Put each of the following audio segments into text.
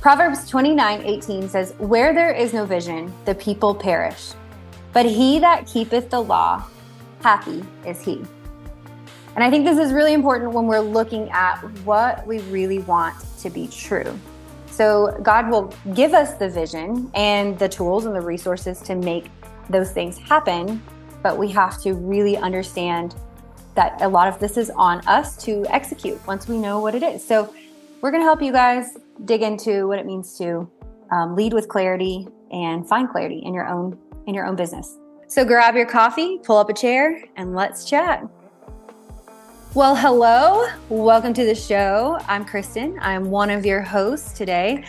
Proverbs 29 18 says, Where there is no vision, the people perish. But he that keepeth the law, happy is he. And I think this is really important when we're looking at what we really want to be true. So, God will give us the vision and the tools and the resources to make those things happen. But we have to really understand that a lot of this is on us to execute once we know what it is. So, we're going to help you guys dig into what it means to um, lead with clarity and find clarity in your own in your own business. So grab your coffee, pull up a chair, and let's chat. Well, hello. Welcome to the show. I'm Kristen. I'm one of your hosts today.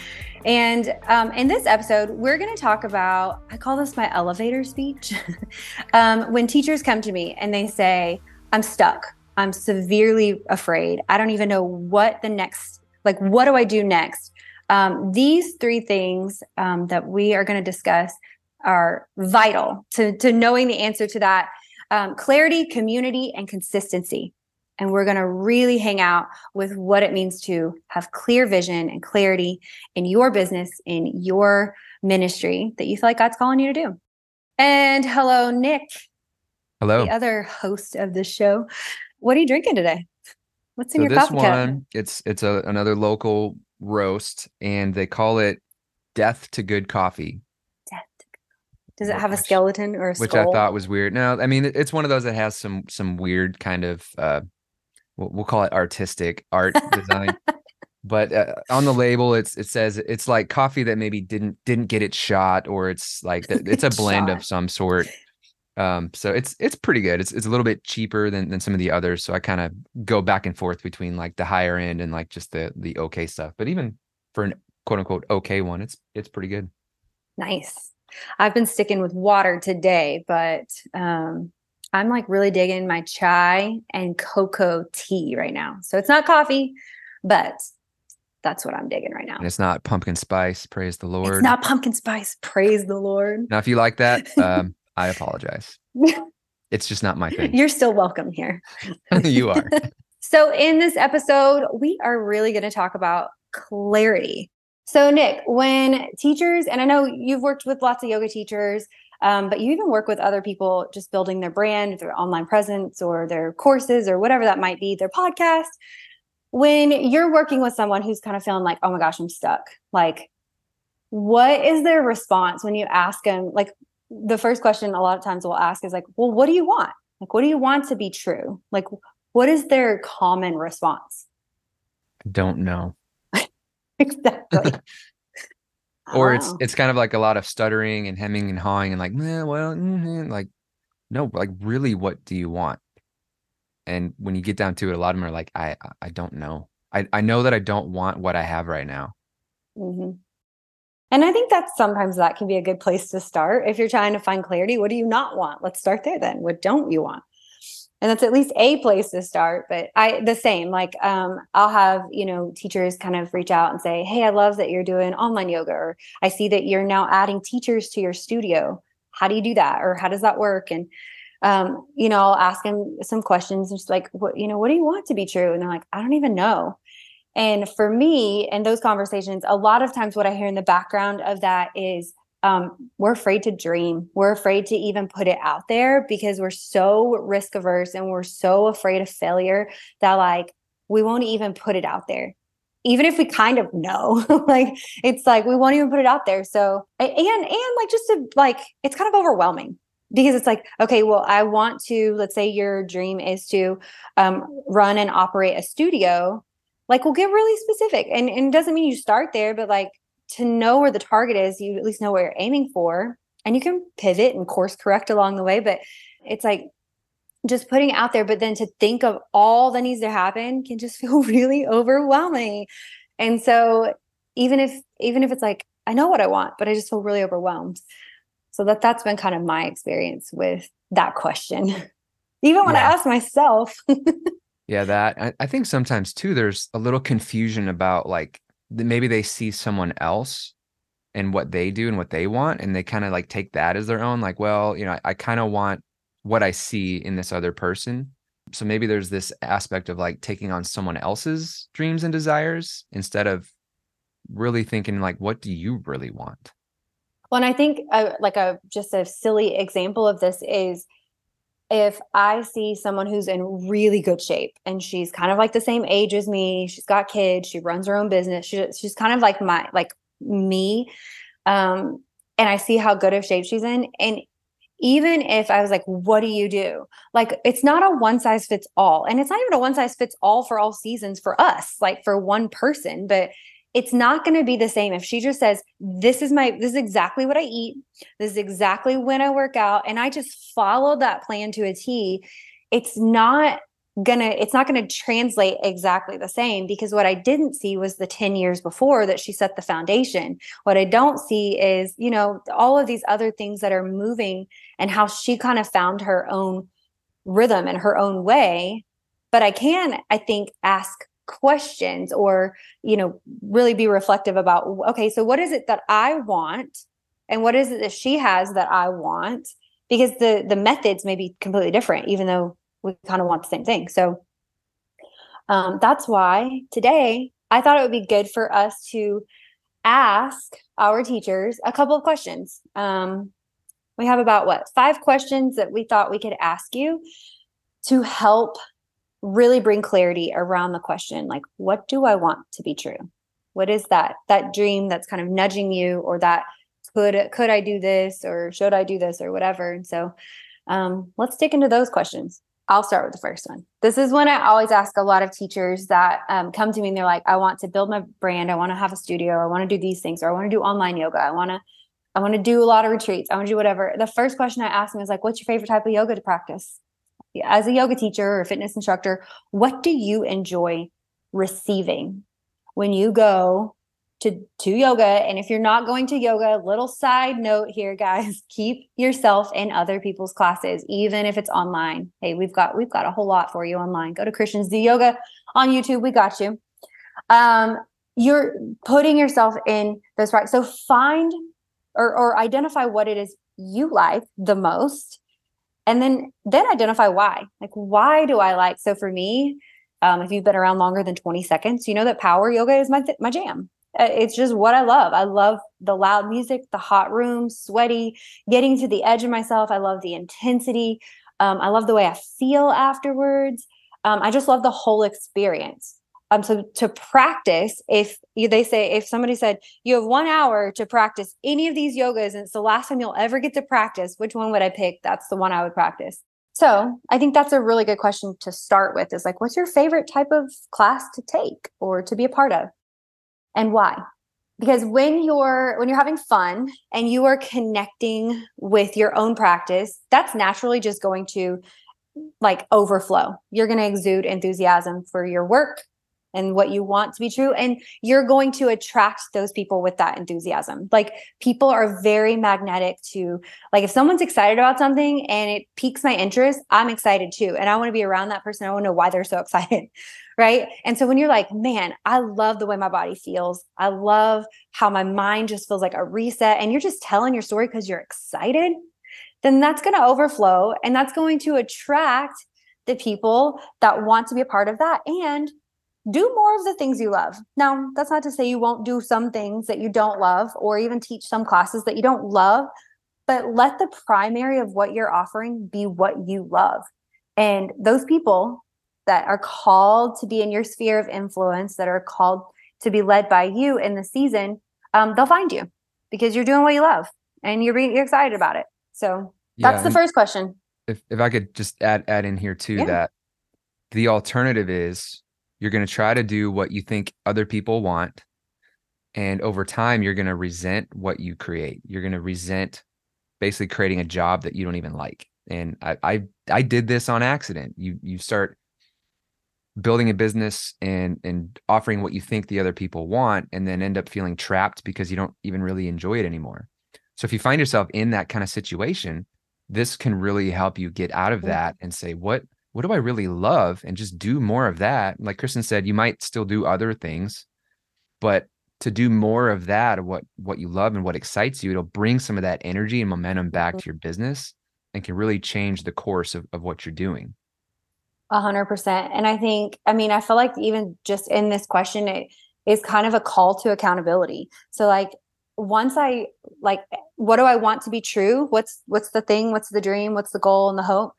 And um, in this episode, we're going to talk about, I call this my elevator speech. um, when teachers come to me and they say, I'm stuck, I'm severely afraid, I don't even know what the next, like, what do I do next? Um, these three things um, that we are going to discuss are vital to, to knowing the answer to that um, clarity, community, and consistency. And we're going to really hang out with what it means to have clear vision and clarity in your business, in your ministry that you feel like God's calling you to do. And hello, Nick. Hello. The other host of the show. What are you drinking today? What's in so your this coffee one, cup? it's it's a, another local roast, and they call it "Death to Good Coffee." Death. Does it have a skeleton or a skull? which I thought was weird. No, I mean it's one of those that has some some weird kind of uh, we'll, call it artistic art design. But uh, on the label, it's it says it's like coffee that maybe didn't didn't get its shot, or it's like it's a blend Shot. of some sort. Um, so it's it's pretty good. It's it's a little bit cheaper than than some of the others. So I kind of go back and forth between like the higher end and like just the the okay stuff. But even for an quote unquote okay one, it's it's pretty good. Nice. I've been sticking with water today, but um, I'm like really digging my chai and cocoa tea right now. So it's not coffee, but that's what I'm digging right now. And it's not pumpkin spice. Praise the Lord. It's not pumpkin spice. Praise the Lord. Now, if you like that, um, I apologize. It's just not my thing. You're still welcome here. you are. So, in this episode, we are really going to talk about clarity. So, Nick, when teachers, and I know you've worked with lots of yoga teachers, um, but you even work with other people just building their brand, their online presence, or their courses, or whatever that might be, their podcast. When you're working with someone who's kind of feeling like, oh my gosh, I'm stuck, like, what is their response when you ask them? Like, the first question a lot of times we'll ask is like, well, what do you want? Like, what do you want to be true? Like, what is their common response? Don't know. Exactly. Or it's it's kind of like a lot of stuttering and hemming and hawing and like, "Meh, well, mhm," like, no, like really, what do you want? And when you get down to it, a lot of them are like, I I- I don't know. I I know that I don't want what I have right now. Mhm. And I think that sometimes that can be a good place to start. If you're trying to find clarity, what do you not want? Let's start there then. What don't you want? And that's at least a place to start. But I the same, like um, I'll have, you know, teachers kind of reach out and say, Hey, I love that you're doing online yoga, or I see that you're now adding teachers to your studio. How do you do that? Or how does that work? And um, you know, I'll ask them some questions, just like, what, you know, what do you want to be true? And they're like, I don't even know. And for me, in those conversations, a lot of times what I hear in the background of that is um, we're afraid to dream. We're afraid to even put it out there because we're so risk averse and we're so afraid of failure that, like, we won't even put it out there. Even if we kind of know, like, it's like we won't even put it out there. So, and, and like, just to like, it's kind of overwhelming because it's like, okay, well, I want to, let's say your dream is to um, run and operate a studio like we'll get really specific and, and it doesn't mean you start there but like to know where the target is you at least know what you're aiming for and you can pivot and course correct along the way but it's like just putting it out there but then to think of all that needs to happen can just feel really overwhelming. And so even if even if it's like i know what i want but i just feel really overwhelmed. So that that's been kind of my experience with that question even when i ask myself Yeah, that I, I think sometimes too, there's a little confusion about like maybe they see someone else and what they do and what they want, and they kind of like take that as their own. Like, well, you know, I, I kind of want what I see in this other person. So maybe there's this aspect of like taking on someone else's dreams and desires instead of really thinking like, what do you really want? Well, and I think uh, like a just a silly example of this is if I see someone who's in really good shape and she's kind of like the same age as me, she's got kids, she runs her own business, she, she's kind of like my like me, um, and I see how good of shape she's in, and even if I was like, what do you do? Like, it's not a one size fits all. And it's not even a one size fits all for all seasons for us, like for one person, but it's not going to be the same if she just says, this is my, this is exactly what I eat. This is exactly when I work out. And I just follow that plan to a T. It's not gonna it's not gonna translate exactly the same because what i didn't see was the 10 years before that she set the foundation what i don't see is you know all of these other things that are moving and how she kind of found her own rhythm and her own way but i can i think ask questions or you know really be reflective about okay so what is it that i want and what is it that she has that i want because the the methods may be completely different even though we kind of want the same thing. So um, that's why today I thought it would be good for us to ask our teachers a couple of questions. Um, we have about what five questions that we thought we could ask you to help really bring clarity around the question like what do i want to be true what is that that dream that's kind of nudging you or that could could i do this or should i do this or whatever and so um, let's dig into those questions I'll start with the first one. This is one I always ask a lot of teachers that um, come to me and they're like, I want to build my brand. I want to have a studio. I want to do these things, or I want to do online yoga. I want to, I want to do a lot of retreats. I want to do whatever. The first question I ask them is like, what's your favorite type of yoga to practice? As a yoga teacher or fitness instructor, what do you enjoy receiving when you go to to yoga? And if you're not going to yoga little side note here guys keep yourself in other people's classes even if it's online. Hey we've got we've got a whole lot for you online. Go to christians do yoga on youtube. We got you. Um you're putting yourself in those right so find or or identify what it is you like the most and then then identify why like why do i like so for me um, if you've been around longer than 20 seconds you know that power yoga is my my jam uh, it's just what I love. I love the loud music, the hot room, sweaty, getting to the edge of myself. I love the intensity. Um, I love the way I feel afterwards. Um, I just love the whole experience. Um, so to practice, if they say, if somebody said you have one hour to practice any of these yogas and it's the last time you'll ever get to practice, which one would I pick? That's the one I would practice. So I think that's a really good question to start with is like, what's your favorite type of class to take or to be a part of? and why because when you're when you're having fun and you are connecting with your own practice that's naturally just going to like overflow you're going to exude enthusiasm for your work and what you want to be true and you're going to attract those people with that enthusiasm. Like people are very magnetic to like if someone's excited about something and it piques my interest i'm excited too and i want to be around that person i want to know why they're so excited right? And so when you're like man i love the way my body feels. I love how my mind just feels like a reset and you're just telling your story because you're excited then that's going to overflow and that's going to attract the people that want to be a part of that and do more of the things you love. Now, that's not to say you won't do some things that you don't love or even teach some classes that you don't love, but let the primary of what you're offering be what you love. And those people that are called to be in your sphere of influence, that are called to be led by you in the season, um, they'll find you because you're doing what you love and you're being you're excited about it. So yeah, that's the first question. If if I could just add add in here too yeah. that the alternative is you're going to try to do what you think other people want. And over time, you're going to resent what you create. You're going to resent basically creating a job that you don't even like. And I, I, I did this on accident. You, you start building a business and and offering what you think the other people want and then end up feeling trapped because you don't even really enjoy it anymore so if you find yourself in that kind of situation this can really help you get out of mm. that and say what what do I really love and just do more of that. Like Kristen said, you might still do other things, but to do more of that, what what you love and what excites you, it'll bring some of that energy and momentum back to your business and can really change the course of, of what you're doing. A hundred percent. And I think, I mean, I feel like even just in this question, it is kind of a call to accountability. So like once I like what do I want to be true? What's what's the thing? What's the dream? What's the goal and the hope?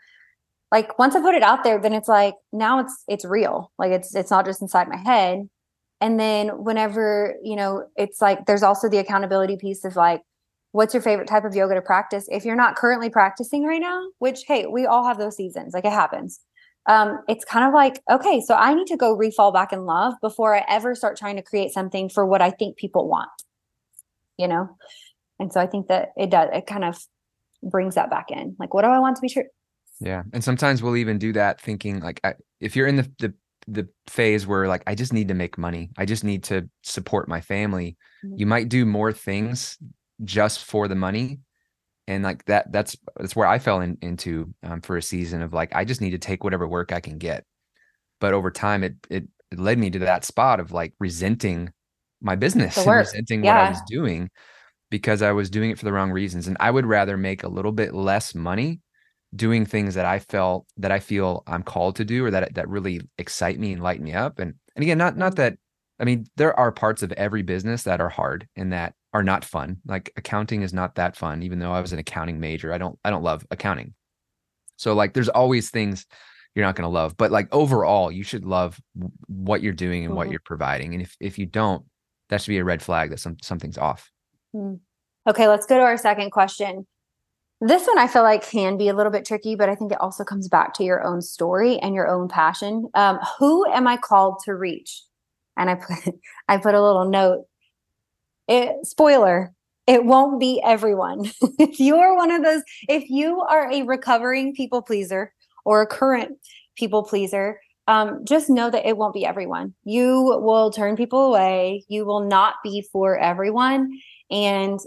Like once I put it out there, then it's like now it's it's real. Like it's it's not just inside my head. And then whenever, you know, it's like there's also the accountability piece of like what's your favorite type of yoga to practice? If you're not currently practicing right now, which hey, we all have those seasons, like it happens. Um, it's kind of like, okay, so I need to go refall back in love before I ever start trying to create something for what I think people want you know? And so I think that it does, it kind of brings that back in. Like, what do I want to be true? Yeah. And sometimes we'll even do that thinking like, I, if you're in the, the, the phase where like, I just need to make money, I just need to support my family, mm-hmm. you might do more things just for the money and like that that's that's where i fell in, into um, for a season of like i just need to take whatever work i can get but over time it, it it led me to that spot of like resenting my business and resenting yeah. what I was doing because I was doing it for the wrong reasons. And I would rather make a little bit less money doing things that I felt that I feel I'm called to do or that that really excite me and light me up. And and again, not not that I mean, there are parts of every business that are hard and that are not fun. Like accounting is not that fun, even though I was an accounting major. I don't I don't love accounting. So like there's always things you're not going to love, but like overall, you should love what you're doing and mm-hmm. what you're providing. And if if you don't, that should be a red flag that some something's off. Hmm. Okay, let's go to our second question. This one I feel like can be a little bit tricky, but I think it also comes back to your own story and your own passion. Um, who am I called to reach? And I put I put a little note. It, spoiler, it won't be everyone. if you are one of those, if you are a recovering people pleaser or a current people pleaser, um, just know that it won't be everyone. You will turn people away. You will not be for everyone. And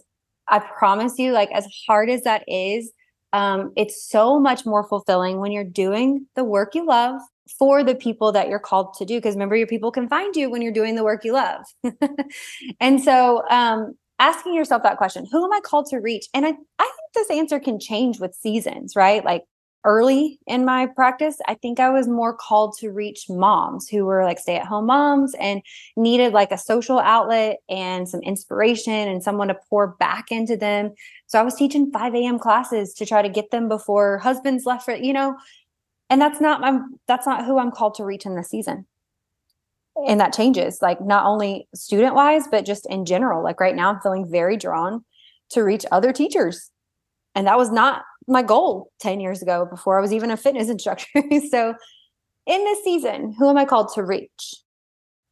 I promise you, like, as hard as that is, um, it's so much more fulfilling when you're doing the work you love for the people that you're called to do. Because remember, your people can find you when you're doing the work you love. and so, um, asking yourself that question who am I called to reach? And I, I think this answer can change with seasons, right? Like, early in my practice, I think I was more called to reach moms who were like stay at home moms and needed like a social outlet and some inspiration and someone to pour back into them. So I was teaching 5 a.m. classes to try to get them before husbands left for, you know, and that's not my, that's not who I'm called to reach in this season. And that changes like not only student wise, but just in general. Like right now, I'm feeling very drawn to reach other teachers. And that was not my goal 10 years ago before I was even a fitness instructor. so in this season, who am I called to reach?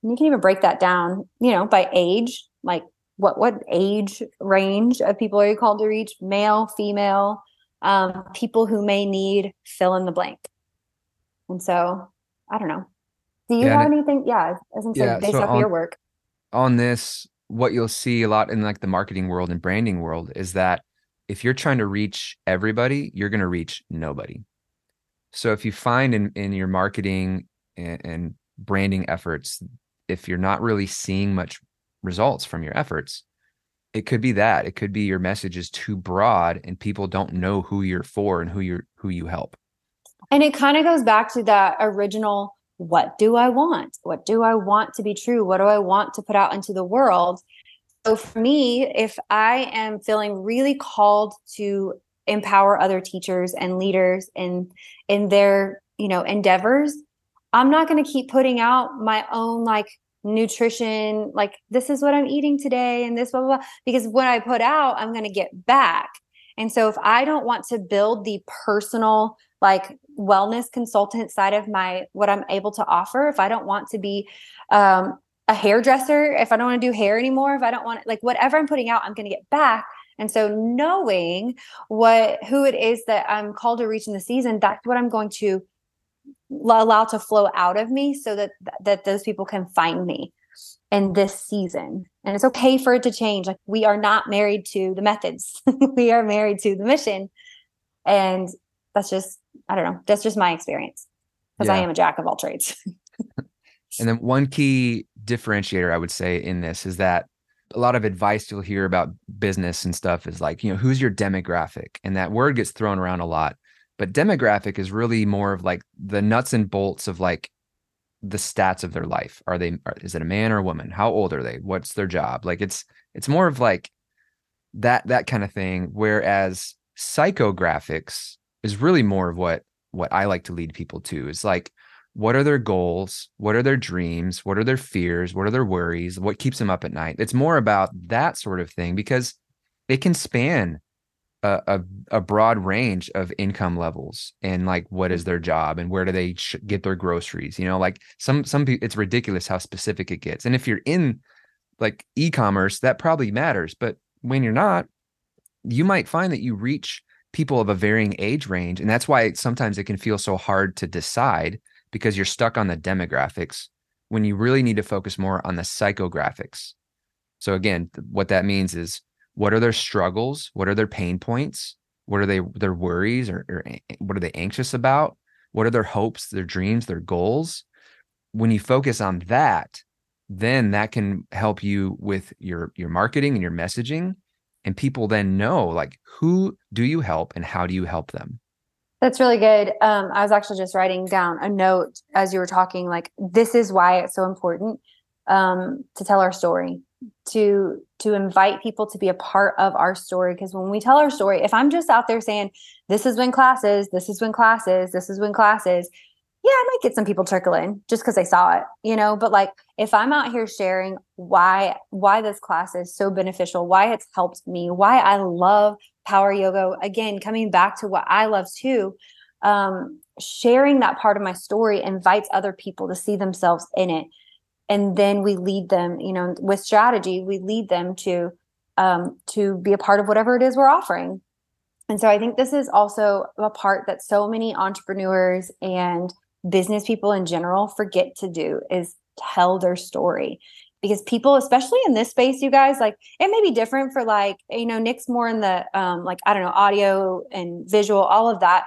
And you can even break that down, you know, by age, like what what age range of people are you called to reach? Male, female, um, people who may need fill in the blank. And so I don't know. Do you yeah, have anything? Yeah, as yeah, based so off on, your work. On this, what you'll see a lot in like the marketing world and branding world is that if you're trying to reach everybody, you're going to reach nobody. So if you find in, in your marketing and, and branding efforts, if you're not really seeing much results from your efforts, it could be that it could be your message is too broad and people don't know who you're for and who you're who you help. And it kind of goes back to that original what do I want? What do I want to be true? What do I want to put out into the world? So for me, if I am feeling really called to empower other teachers and leaders in in their, you know, endeavors, I'm not going to keep putting out my own like nutrition, like this is what I'm eating today and this blah blah, blah because when I put out, I'm going to get back. And so if I don't want to build the personal like wellness consultant side of my what I'm able to offer, if I don't want to be um, a hairdresser, if I don't want to do hair anymore, if I don't want like whatever I'm putting out, I'm going to get back. And so knowing what who it is that I'm called to reach in the season, that's what I'm going to allow to flow out of me so that that those people can find me in this season. And it's okay for it to change. Like we are not married to the methods. we are married to the mission. And that's just I don't know, that's just my experience because yeah. I am a jack of all trades. and then one key differentiator I would say in this is that a lot of advice you'll hear about business and stuff is like, you know, who's your demographic? And that word gets thrown around a lot. But demographic is really more of like the nuts and bolts of like the stats of their life. Are they is it a man or a woman? How old are they? What's their job? Like it's it's more of like that that kind of thing whereas psychographics is really more of what what I like to lead people to. Is like what are their goals? What are their dreams? What are their fears? What are their worries? What keeps them up at night? It's more about that sort of thing because it can span a, a, a, broad range of income levels and like what is their job and where do they sh- get their groceries you know like some some people it's ridiculous how specific it gets and if you're in like e-commerce that probably matters but when you're not you might find that you reach people of a varying age range and that's why sometimes it can feel so hard to decide because you're stuck on the demographics when you really need to focus more on the psychographics. So again what that means is what are their struggles? What are their pain points? What are they their worries or, or what are they anxious about? What are their hopes their dreams their goals? When you focus on that then that can help you with your your marketing and your messaging and people then know like who do you help and how do you help them that's really good. Um, i was actually just writing down a note as you were talking like this is why it's so important um, to tell our story to to invite people to be a part of our story. Because when we tell our story if i'm just out there saying this is when classes this is when classes this is when classes yeah i might get some people trickle in just because they saw it you know? But like if i'm out here sharing why why this class is so beneficial why it's helped me why i love power yoga. Again coming back to what i love too um, sharing that part of my story invites other people to see themselves in it. And then we lead them you know with strategy we lead them to um, to be a part of whatever it is we're offering. And so i think this is also a part that so many entrepreneurs and business people in general forget to do is tell their story because people especially in this space you guys like it may be different for like you know nick's more in the um like i don't know audio and visual all of that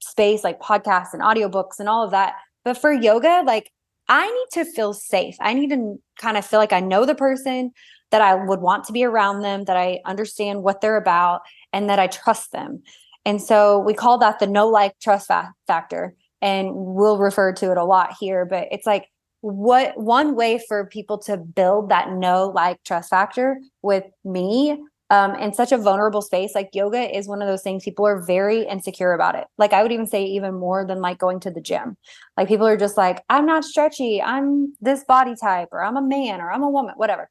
space like podcasts and audiobooks and all of that but for yoga like I need to feel safe. I need to kind of feel like I know the person, that I would want to be around them, that I understand what they're about, and that I trust them. And so we call that the no like trust fa- factor. And we'll refer to it a lot here, but it's like what one way for people to build that no like trust factor with me um, in such a vulnerable space like yoga is one of those things people are very insecure about it. Like i would even say even more than like going to the gym. Like people are just like i'm not stretchy. I'm this body type or i'm a man or i'm a woman whatever.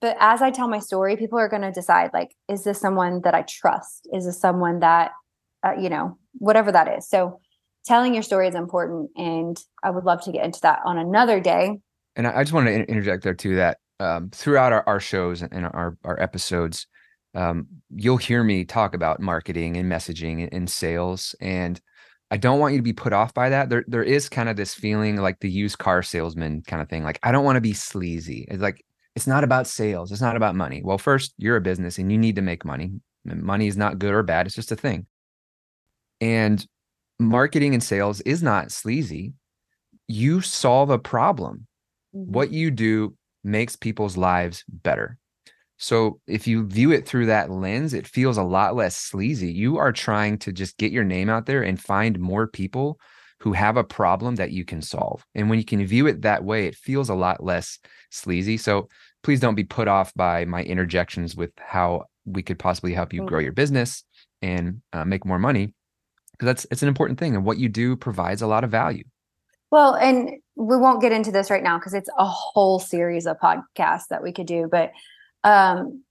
But as i tell my story people are going to decide like is this someone that i trust? Is this someone that uh, you know whatever that is. So telling your story is important and i would love to get into that on another day and i just want to interject there too that um, throughout our, our shows and our, our episodes um, you'll hear me talk about marketing and messaging and sales and I don't want you to be put off by that. There, there is kind of this feeling like the used car salesman kind of thing. Like, I don't want to be sleazy. It's like, it's not about sales. It's not about money. Well, first, you're a business and you need to make money. Money is not good or bad. It's just a thing. And marketing and sales is not sleazy. You solve a problem. Mm-hmm. What you do makes people's lives better. So if you view it through that lens, it feels a lot less sleazy. You are trying to just get your name out there and find more people who have a problem that you can solve. And when you can view it that way, it feels a lot less sleazy. So please don't be put off by my interjections with how we could possibly help you grow your business and uh, make more money because that's it's an important thing and what you do provides a lot of value. Well, and we won't get into this right now because it's a whole series of podcasts that we could do, but um,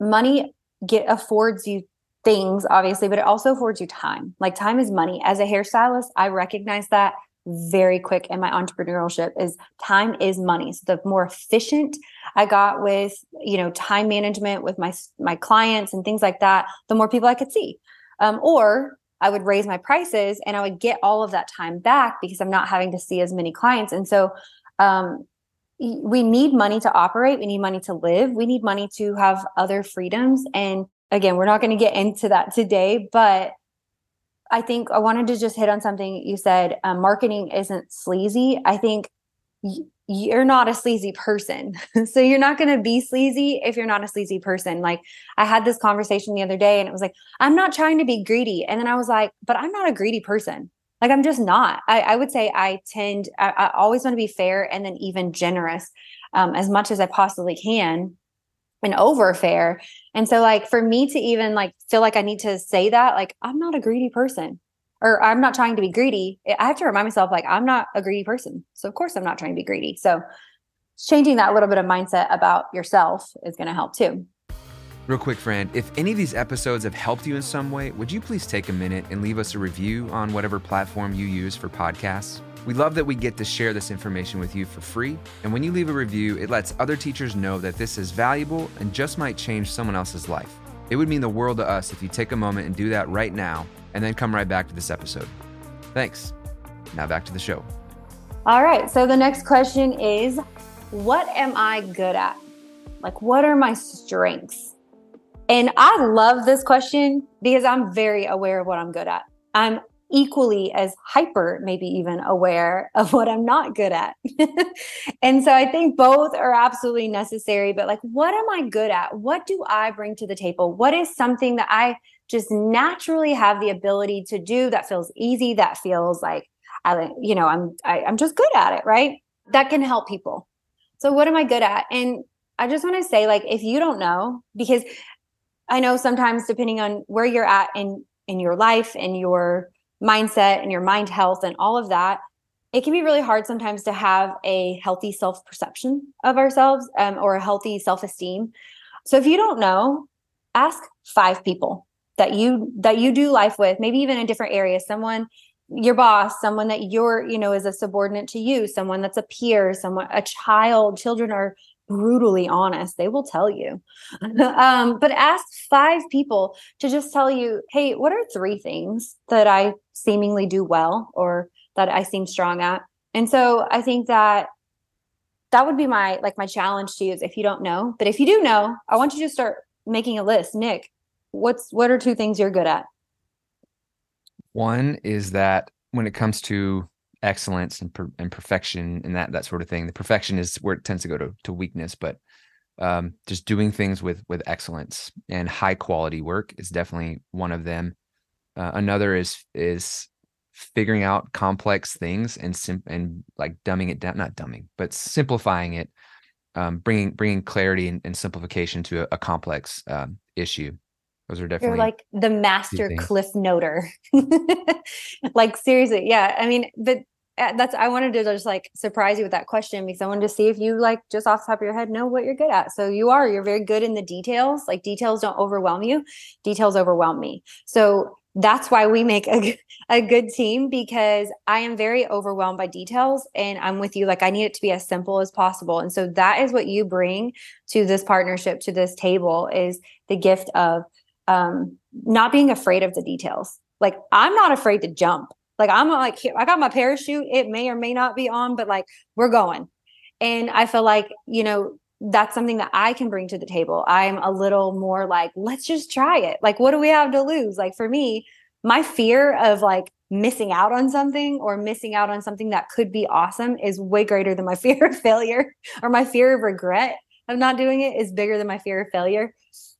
money get affords you things obviously but it also affords you time. Like time is money. As a hairstylist i recognize that very quick in my entrepreneurship is time is money. So the more efficient i got with you know time management with my my clients and things like that the more people i could see. Um, or i would raise my prices and i would get all of that time back because i'm not having to see as many clients. And so um, we need money to operate. We need money to live. We need money to have other freedoms. And again we're not going to get into that today but i think i wanted to just hit on something you said um, marketing isn't sleazy. I think you're not a sleazy person. So you're not going to be sleazy if you're not a sleazy person. Like i had this conversation the other day and it was like i'm not trying to be greedy. And then i was like but i'm not a greedy person. Like I'm just not. I, I would say I tend, I, I always want to be fair and then even generous um, as much as I possibly can and over fair. And so like for me to even like feel like I need to say that, like I'm not a greedy person or I'm not trying to be greedy. I have to remind myself like I'm not a greedy person. So of course I'm not trying to be greedy. So changing that little bit of mindset about yourself is going to help too. Real quick, friend, if any of these episodes have helped you in some way, would you please take a minute and leave us a review on whatever platform you use for podcasts? We love that we get to share this information with you for free. And when you leave a review, it lets other teachers know that this is valuable and just might change someone else's life. It would mean the world to us if you take a moment and do that right now and then come right back to this episode. Thanks. Now back to the show. All right. So the next question is What am I good at? Like, what are my strengths? And I love this question because I'm very aware of what I'm good at. I'm equally as hyper, maybe even aware of what I'm not good at. and so I think both are absolutely necessary. But like, what am I good at? What do I bring to the table? What is something that I just naturally have the ability to do that feels easy, that feels like I, you know, I'm I, am i am just good at it, right? That can help people. So what am I good at? And I just want to say, like, if you don't know, because I know sometimes depending on where you're at in in your life and your mindset and your mind health and all of that, it can be really hard sometimes to have a healthy self perception of ourselves um, or a healthy self esteem. So if you don't know, ask five people that you that you do life with, maybe even in different areas. Someone your boss someone that you're you know is a subordinate to you someone that's a peer someone a child children are brutally honest. They will tell you. Um, but ask five people to just tell you hey what are three things that i seemingly do well or that i seem strong at? And so i think that that would be my like my challenge to you is if you don't know but if you do know i want you to start making a list. Nick what's what are two things you're good at one is that when it comes to excellence and, per, and perfection and that that sort of thing. The perfection is where it tends to go to, to weakness, but um, just doing things with with excellence and high quality work is definitely one of them. Uh, another is is figuring out complex things and sim- and like dumbing it down, not dumbing, but simplifying it, um, bringing bringing clarity and, and simplification to a, a complex um, issue. Those are definitely You're like the master cliff noter. like seriously, yeah. I mean, but uh, that's I wanted to just like surprise you with that question because I wanted to see if you like just off the top of your head know what you're good at. So you are, you're very good in the details. Like details don't overwhelm you. Details overwhelm me. So that's why we make a, a good team because I am very overwhelmed by details and I'm with you. Like I need it to be as simple as possible. And so that is what you bring to this partnership, to this table is the gift of um, not being afraid of the details. Like I'm not afraid to jump. Like I'm like, I got my parachute. It may or may not be on, but like we're going. And I feel like, you know, that's something that I can bring to the table. I'm a little more like, let's just try it. Like, what do we have to lose? Like for me, my fear of like missing out on something or missing out on something that could be awesome is way greater than my fear of failure or my fear of regret of not doing it is bigger than my fear of failure.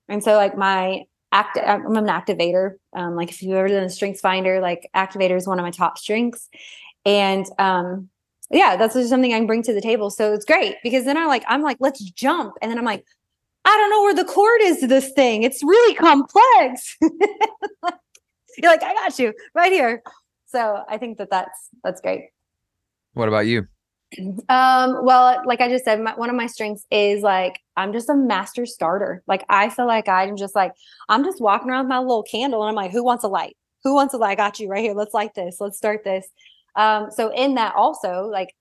And so like my act i'm an activator. Um, like if you've ever done a strengths finder like activator is one of my top strengths. And um yeah that's just something i can bring to the table. So it's great because then I'm like i'm like let's jump. And then i'm like i don't know where the cord is to this thing. It's really complex. You're like i got you right here. So i think that that's that's great. What about you um, well, like I just said, my, one of my strengths is like I'm just a master starter. Like I feel like I'm just like I'm just walking around with my little candle, and I'm like, who wants a light? Who wants a light? I got you right here. Let's light this. Let's start this. Um, so in that also, like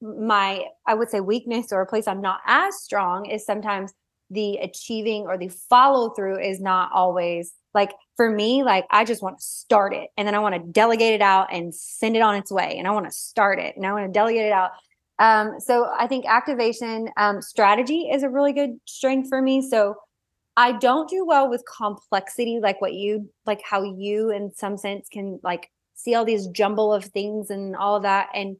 my I would say weakness or a place I'm not as strong is sometimes the achieving or the follow through is not always like for me like i just want to start it and then i want to delegate it out and send it on its way and i want to start it and i want to delegate it out um, so I think activation um, strategy is a really good strength for me. So I don't do well with complexity, like what you like, how you, in some sense, can like see all these jumble of things and all of that and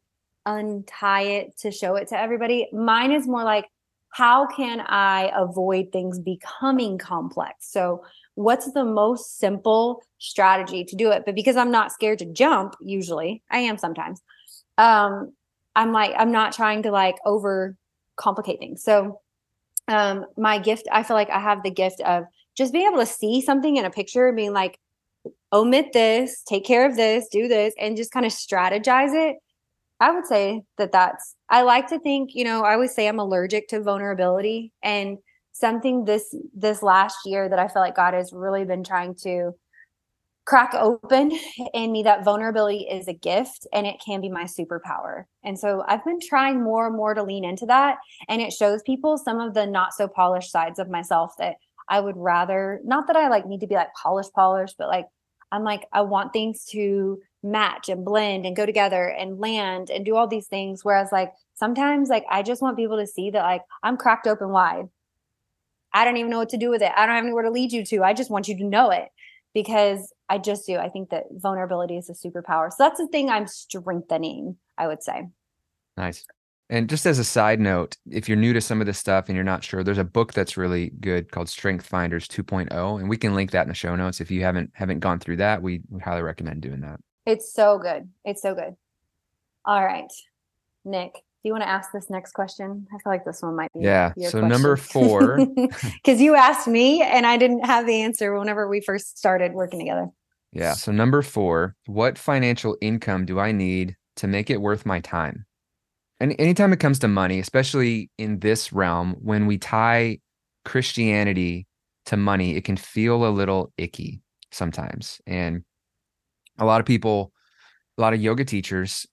untie it to show it to everybody. Mine is more like how can I avoid things becoming complex? So, what's the most simple strategy to do it? But because I'm not scared to jump, usually I am sometimes. Um, I'm like, I'm not trying to like over complicate things. So, um, my gift, I feel like I have the gift of just being able to see something in a picture and being like, omit this, take care of this, do this, and just kind of strategize it. I would say that that's, I like to think, you know, I always say I'm allergic to vulnerability. And something this, this last year that I feel like God has really been trying to crack open in me that vulnerability is a gift and it can be my superpower. And so I've been trying more and more to lean into that. And it shows people some of the not so polished sides of myself that I would rather, not that I like need to be like polished, polished, but like I'm like, I want things to match and blend and go together and land and do all these things. Whereas, like, sometimes, like, I just want people to see that, like, I'm cracked open wide. I don't even know what to do with it. I don't have anywhere to lead you to. I just want you to know it because I just do. I think that vulnerability is a superpower. So that's the thing I'm strengthening, I would say. Nice. And just as a side note, if you're new to some of this stuff and you're not sure, there's a book that's really good called Strength Finders 2.0, and we can link that in the show notes. If you haven't haven't gone through that, we, we highly recommend doing that. It's so good. It's so good. All right, Nick, do you want to ask this next question? I feel like this one might be. Yeah. So question. number four, because you asked me and I didn't have the answer whenever we first started working together. Yeah. So number four, what financial income do I need to make it worth my time? and anytime it comes to money, especially in this realm, when we tie Christianity to money, it can feel a little icky sometimes. And a lot of people, a lot of yoga teachers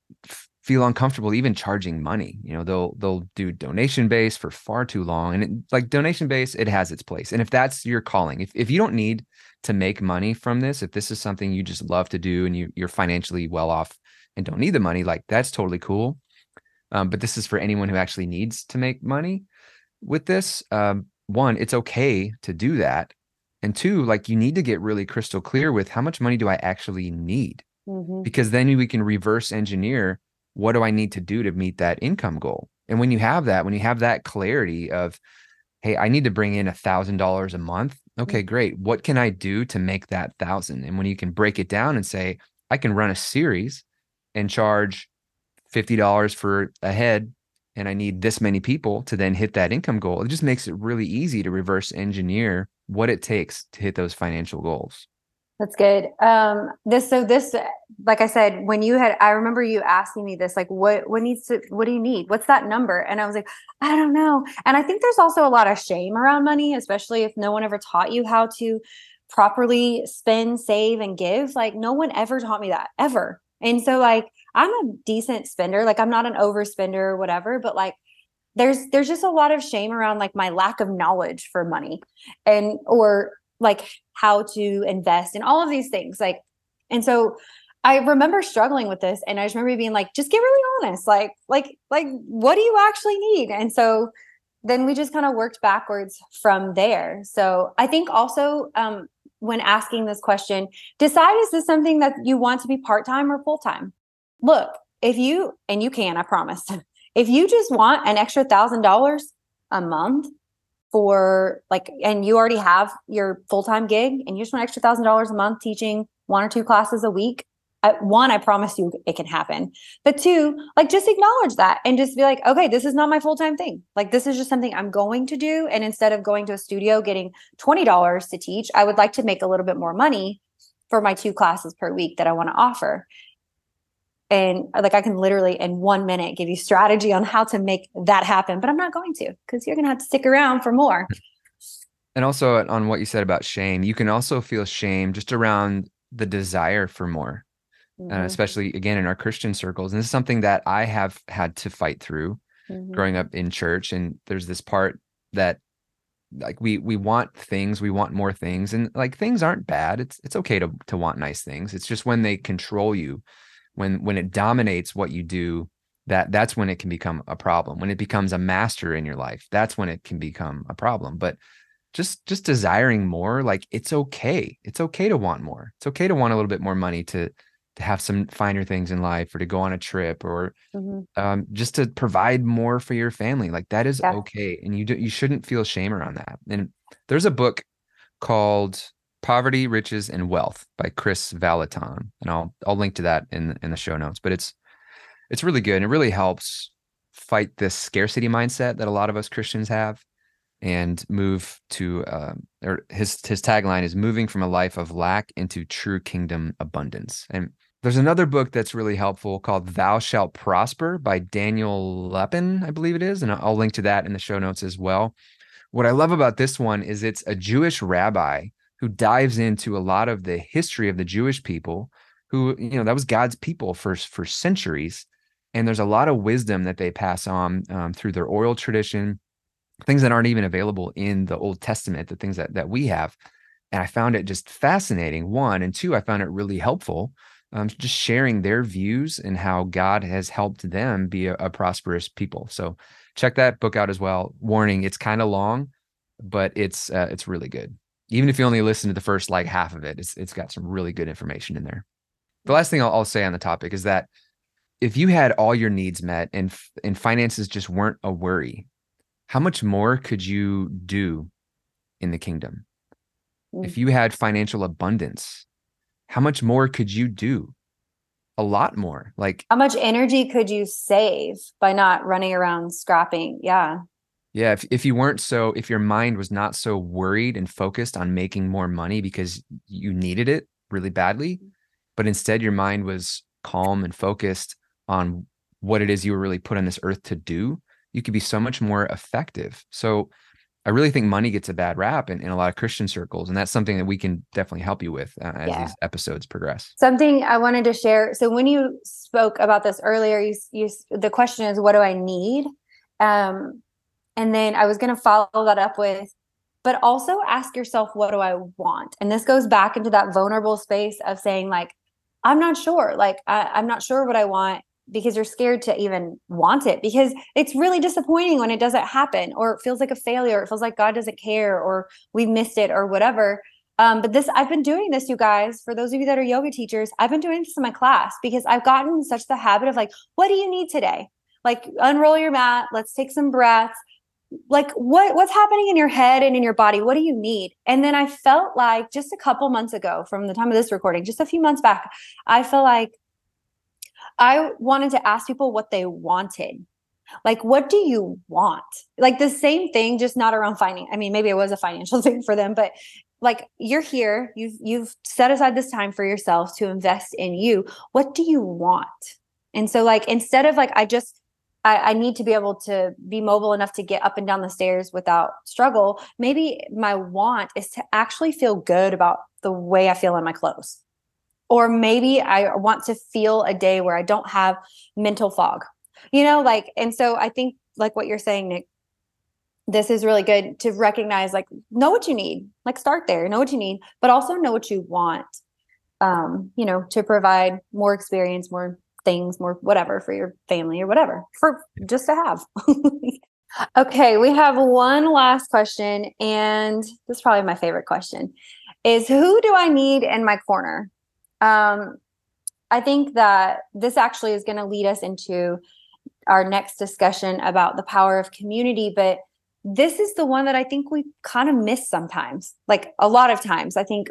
feel uncomfortable even charging money. You know, they'll they'll do donation base for far too long. And it, like donation base, it has its place. And if that's your calling, if if you don't need to make money from this, if this is something you just love to do and you you're financially well off and don't need the money, like that's totally cool um, but this is for anyone who actually needs to make money with this. Um, one, it's okay to do that. And two, like you need to get really crystal clear with how much money do I actually need? Mm-hmm. Because then we can reverse engineer what do I need to do to meet that income goal? And when you have that, when you have that clarity of, hey, I need to bring in a thousand dollars a month. Okay, mm-hmm. great. What can I do to make that thousand? And when you can break it down and say, I can run a series and charge $50 for a head and I need this many people to then hit that income goal, it just makes it really easy to reverse engineer what it takes to hit those financial goals. That's good. Um, this, so this, like I said, when you had, I remember you asking me this, like, what, what needs to, what do you need? What's that number? And I was like, I don't know. And I think there's also a lot of shame around money, especially if no one ever taught you how to properly spend, save, and give. Like, no one ever taught me that ever. And so, like, I'm a decent spender. Like I'm not an overspender or whatever, but like there's there's just a lot of shame around like my lack of knowledge for money and or like how to invest and all of these things. Like and so I remember struggling with this and I just remember being like, just get really honest. Like, like, like, what do you actually need? And so then we just kind of worked backwards from there. So I think also um, when asking this question, decide is this something that you want to be part time or full time? look, if you, and you can, I promise, if you just want an extra thousand dollars a month for like, and you already have your full time gig and you just want extra thousand dollars a month teaching one or two classes a week, one, I promise you it can happen. But two, like just acknowledge that and just be like, okay, this is not my full time thing. Like this is just something I'm going to do. And instead of going to a studio getting $20 to teach, I would like to make a little bit more money for my two classes per week that I want to offer and like I can literally in one minute give you strategy on how to make that happen, but I'm not going to because you're going to have to stick around for more. And also on what you said about shame, you can also feel shame just around the desire for more, mm-hmm. uh, especially again in our Christian circles. And this is something that I have had to fight through mm-hmm. growing up in church. And there's this part that like we we want things we want more things and like things aren't bad it's it's okay to to want nice things it's just when they control you when when it dominates what you do that that's when it can become a problem when it becomes a master in your life that's when it can become a problem but just just desiring more like it's okay it's okay to want more it's okay to want a little bit more money to to have some finer things in life or to go on a trip or Mhm. um, just to provide more for your family. Like that is Yeah. okay. And you do, you shouldn't feel shame around that. And there's a book called Poverty, Riches, and Wealth by Kris Vallotton. And I'll I'll link to that in in the show notes. But it's it's really good. And it really helps fight this scarcity mindset that a lot of us Christians have and move to um, or his his tagline is moving from a life of lack into true kingdom abundance. And there's another book that's really helpful called Thou Shalt Prosper by Daniel Lapin, I believe it is, and I'll link to that in the show notes as well. What I love about this one is it's a Jewish rabbi who dives into a lot of the history of the Jewish people who, you know, that was God's people for for centuries. And there's a lot of wisdom that they pass on um, through their oral tradition, things that aren't even available in the Old Testament, the things that that we have. And I found it just fascinating. One and two, I found it really helpful. Um, just sharing their views and how God has helped them be a, a prosperous people. So check that book out as well. Warning: it's kind of long, but it's uh, it's really good. Even if you only listen to the first like half of it, it's it's got some really good information in there. The last thing I'll, I'll say on the topic is that if you had all your needs met and and finances just weren't a worry, how much more could you do in the kingdom? Mm. If you had financial abundance, how much more could you do? A lot more. Like How much energy could you save by not running around scrapping? Yeah. Yeah, if, if you weren't so, if your mind was not so worried and focused on making more money because you needed it really badly, but instead your mind was calm and focused on what it is you were really put on this earth to do, you could be so much more effective. So I really think money gets a bad rap in, in a lot of Christian circles. And that's something that we can definitely help you with uh, as Yeah. these episodes progress. Something I wanted to share. So when you spoke about this earlier, you you the question is, what do I need? Um, and then I was going to follow that up with, but also ask yourself, what do I want? And this goes back into that vulnerable space of saying, like, I'm not sure. Like, I, I'm not sure what I want because you're scared to even want it because it's really disappointing when it doesn't happen or it feels like a failure. It feels like God doesn't care or we missed it or whatever. Um, but this, I've been doing this, you guys. For those of you that are yoga teachers, I've been doing this in my class because I've gotten such the habit of like, what do you need today? Like, unroll your mat. Let's take some breaths. Like, what what's happening in your head and in your body? What do you need? And then I felt like just a couple months ago, from the time of this recording, just a few months back, I felt like I wanted to ask people what they wanted. Like, what do you want? Like the same thing, just not around finding. I mean, maybe it was a financial thing for them, but like you're here you've you've set aside this time for yourself to invest in you what do you want and so like instead of like i just I, I need to be able to be mobile enough to get up and down the stairs without struggle. Maybe my want is to actually feel good about the way i feel in my clothes. Or maybe i want to feel a day where i don't have mental fog. You know like and so i think like what you're saying nick this is really good to recognize like know what you need. Like start there. Know what you need but also know what you want um you know to provide more experience more things more whatever for your family or whatever for just to have okay we have one last question and this is probably my favorite question is who do i need in my corner um i think that this actually is going to lead us into our next discussion about the power of community but this is the one that I think we kind of miss sometimes. Like a lot of times, I think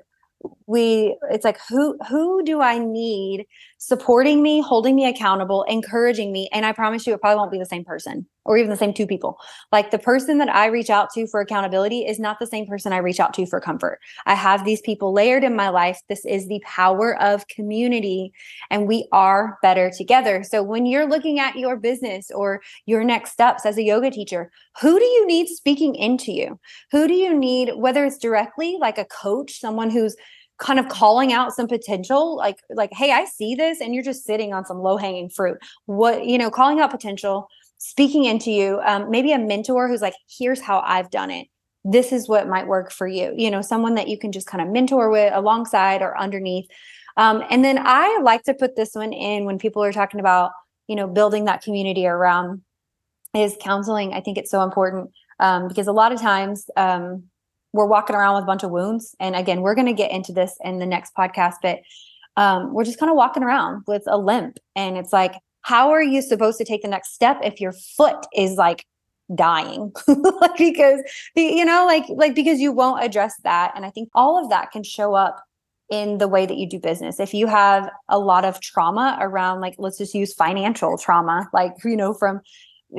we it's like who who do I need supporting me, holding me accountable, encouraging me, and I promise you it probably won't be the same person or even the same two people. Like the person that I reach out to for accountability is not the same person I reach out to for comfort. I have these people layered in my life. This is the power of community and we are better together. So when you're looking at your business or your next steps as a yoga teacher, who do you need speaking into you? Who do you need whether it's directly like a coach, someone who's kind of calling out some potential like like hey i see this and you're just sitting on some low hanging fruit. What you know calling out potential speaking into you um, maybe a mentor who's like here's how i've done it. This is what might work for you. You know someone that you can just kind of mentor with alongside or underneath. Um, and then i like to put this one in when people are talking about you know building that community around is counseling. I think it's so important um, because a lot of times um, we're walking around with a bunch of wounds. And again we're going to get into this in the next podcast but um, we're just kind of walking around with a limp. And it's like, how are you supposed to take the next step if your foot is like dying? Like because you know like like because you won't address that. And i think all of that can show up in the way that you do business. If you have a lot of trauma around like let's just use financial trauma like you know from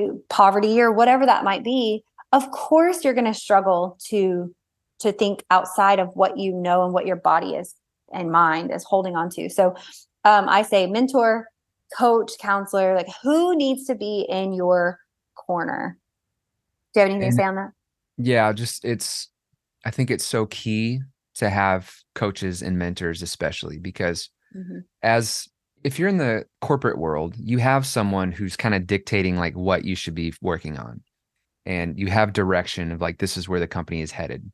uh, poverty or whatever that might be of course you're going to struggle to to think outside of what you know and what your body is and mind is holding on to so um, i say mentor coach counselor like who needs to be in your corner do you have anything and, to say on that? Yeah, just it's I think it's so key to have coaches and mentors, especially because mm-hmm. as if you're in the corporate world, you have someone who's kind of dictating like what you should be working on. And you have direction of like this is where the company is headed.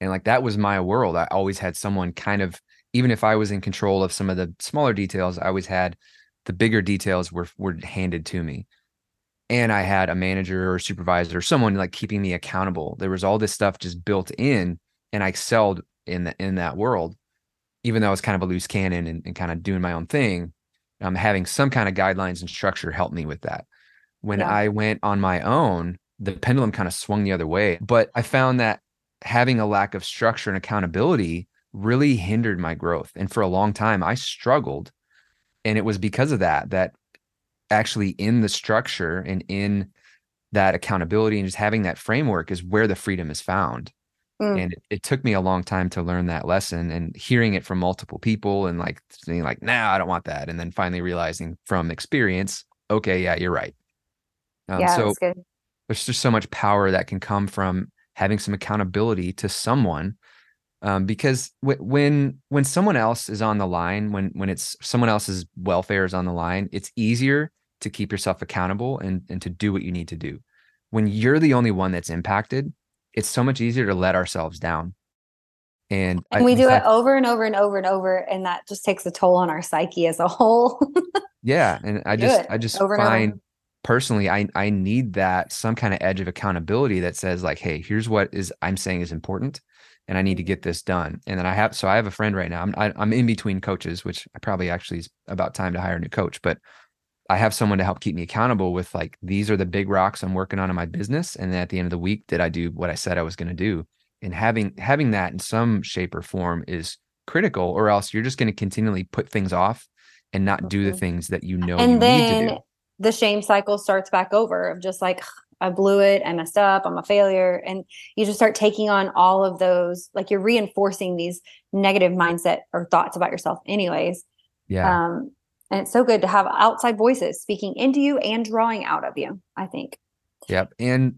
And like that was my world. I always had someone kind of even if I was in control of some of the smaller details, I always had the bigger details were were handed to me and I had a manager or supervisor or someone like keeping me accountable. There was all this stuff just built in, and I excelled in the, in that world, even though I was kind of a loose cannon and, and kind of doing my own thing. Um, having some kind of guidelines and structure helped me with that. When yeah. I went on my own, the pendulum kind of swung the other way. But I found that having a lack of structure and accountability really hindered my growth. And for a long time, I struggled. And it was because of that, that actually in the structure and in that accountability and just having that framework is where the freedom is found. Mm. And it, it, took me a long time to learn that lesson and hearing it from multiple people and like saying like, nah, I don't want that. And then finally realizing from experience, okay, yeah, you're right. Um, yeah, so there's just so much power that can come from having some accountability to someone um, because w- when when someone else is on the line when when it's someone else's welfare is on the line it's easier to keep yourself accountable and and to do what you need to do. When you're the only one that's impacted it's so much easier to let ourselves down. And, and we do it over and over and over and over and that just takes a toll on our psyche as a whole. Yeah and i just i just find personally i i need that some kind of edge of accountability that says like hey here's what is i'm saying is important and I need to get this done. And then I have, so I have a friend right now. I'm, I, am i am in between coaches, which I probably actually is about time to hire a new coach, but I have someone to help keep me accountable with like, these are the big rocks I'm working on in my business. And then at the end of the week, did I do what I said I was going to do? And having, having that in some shape or form is critical or else you're just going to continually put things off and not do the mm-hmm. things that you know and you then the shame cycle starts back over of just like I blew it, I messed up, I'm a failure. And you just start taking on all of those, like you're reinforcing these negative mindset or thoughts about yourself, anyways. Yeah. Um, and it's so good to have outside voices speaking into you and drawing out of you, I think. Yep. And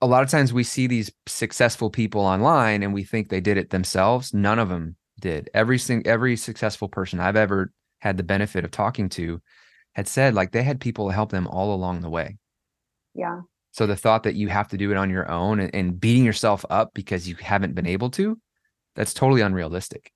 a lot of times we see these successful people online and we think they did it themselves. None of them did. Every single every successful person I've ever had the benefit of talking to had said like they had people help them all along the way. Yeah. So the thought that you have to do it on your own and, and beating yourself up because you haven't been able to, that's totally unrealistic.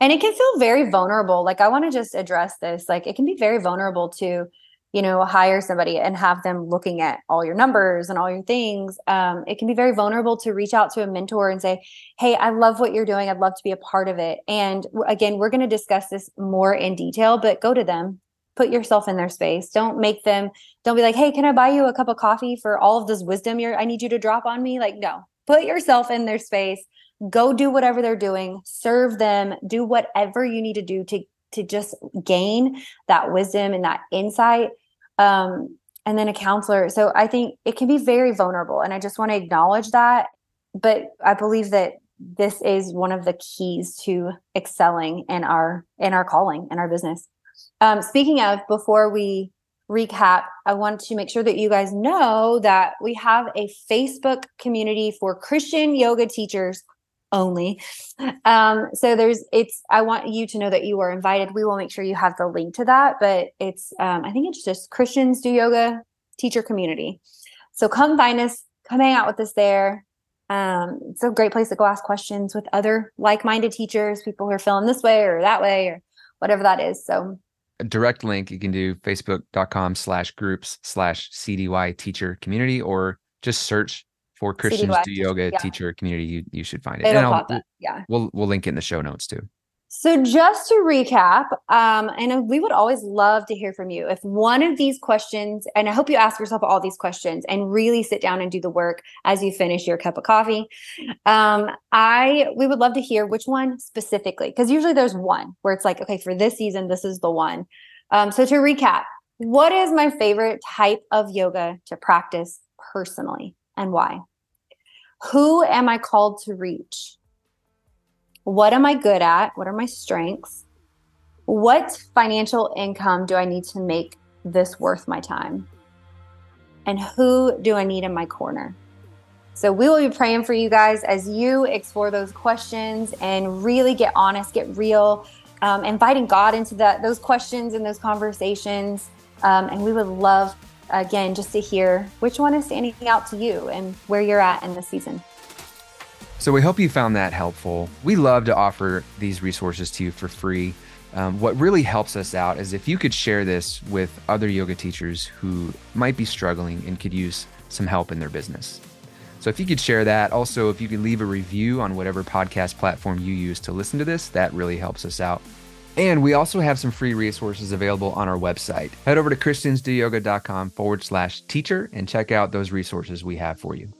And it can feel very vulnerable. Like I want to just address this. Like it can be very vulnerable to, you know, hire somebody and have them looking at all your numbers and all your things. Um, it can be very vulnerable to reach out to a mentor and say, Hey, I love what you're doing. I'd love to be a part of it. And again, we're going to discuss this more in detail, but go to them, put yourself in their space. Don't make them don't be like hey can i buy you a cup of coffee for all of this wisdom you're i need you to drop on me? Like no. Put yourself in their space. Go do whatever they're doing. Serve them. Do whatever you need to do to to just gain that wisdom and that insight um and then a counselor. So i think it can be very vulnerable and i just want to acknowledge that but i believe that this is one of the keys to excelling in our in our calling in our business um, speaking of, before we recap, I want to make sure that you guys know that we have a Facebook community for Christian yoga teachers only. Um, so there's it's I want you to know that you are invited. We will make sure you have the link to that, but it's um, I think it's just Christians do yoga teacher community. So come find us, come hang out with us there. Um, it's a great place to go ask questions with other like-minded teachers, people who are feeling this way or that way or whatever that is. So direct link, you can do facebook.com slash groups slash CDY teacher community, or just search for Christians CDY, do yoga yeah. teacher community. You, you should find it. It'll pop up. Yeah. We'll, we'll link it in the show notes too. So, just to recap, um, and we would always love to hear from you. If one of these questions, and I hope you ask yourself all these questions and really sit down and do the work as you finish your cup of coffee. Um, I we would love to hear which one specifically, because usually there's one where it's like, okay, for this season, this is the one. Um, so to recap, what is my favorite type of yoga to practice personally, and why? Who am I called to reach? What am I good at? What are my strengths? What financial income do I need to make this worth my time? And who do I need in my corner? So we will be praying for you guys as you explore those questions and really get honest, get real, um, inviting God into that those questions and those conversations. Um, and we would love, again, just to hear which one is standing out to you and where you're at in the season. So we hope you found that helpful. We love to offer these resources to you for free. Um, what really helps us out is if you could share this with other yoga teachers who might be struggling and could use some help in their business. So if you could share that, also if you could leave a review on whatever podcast platform you use to listen to this, that really helps us out. And we also have some free resources available on our website. Head over to christiansdoyoga.com forward slash teacher and check out those resources we have for you.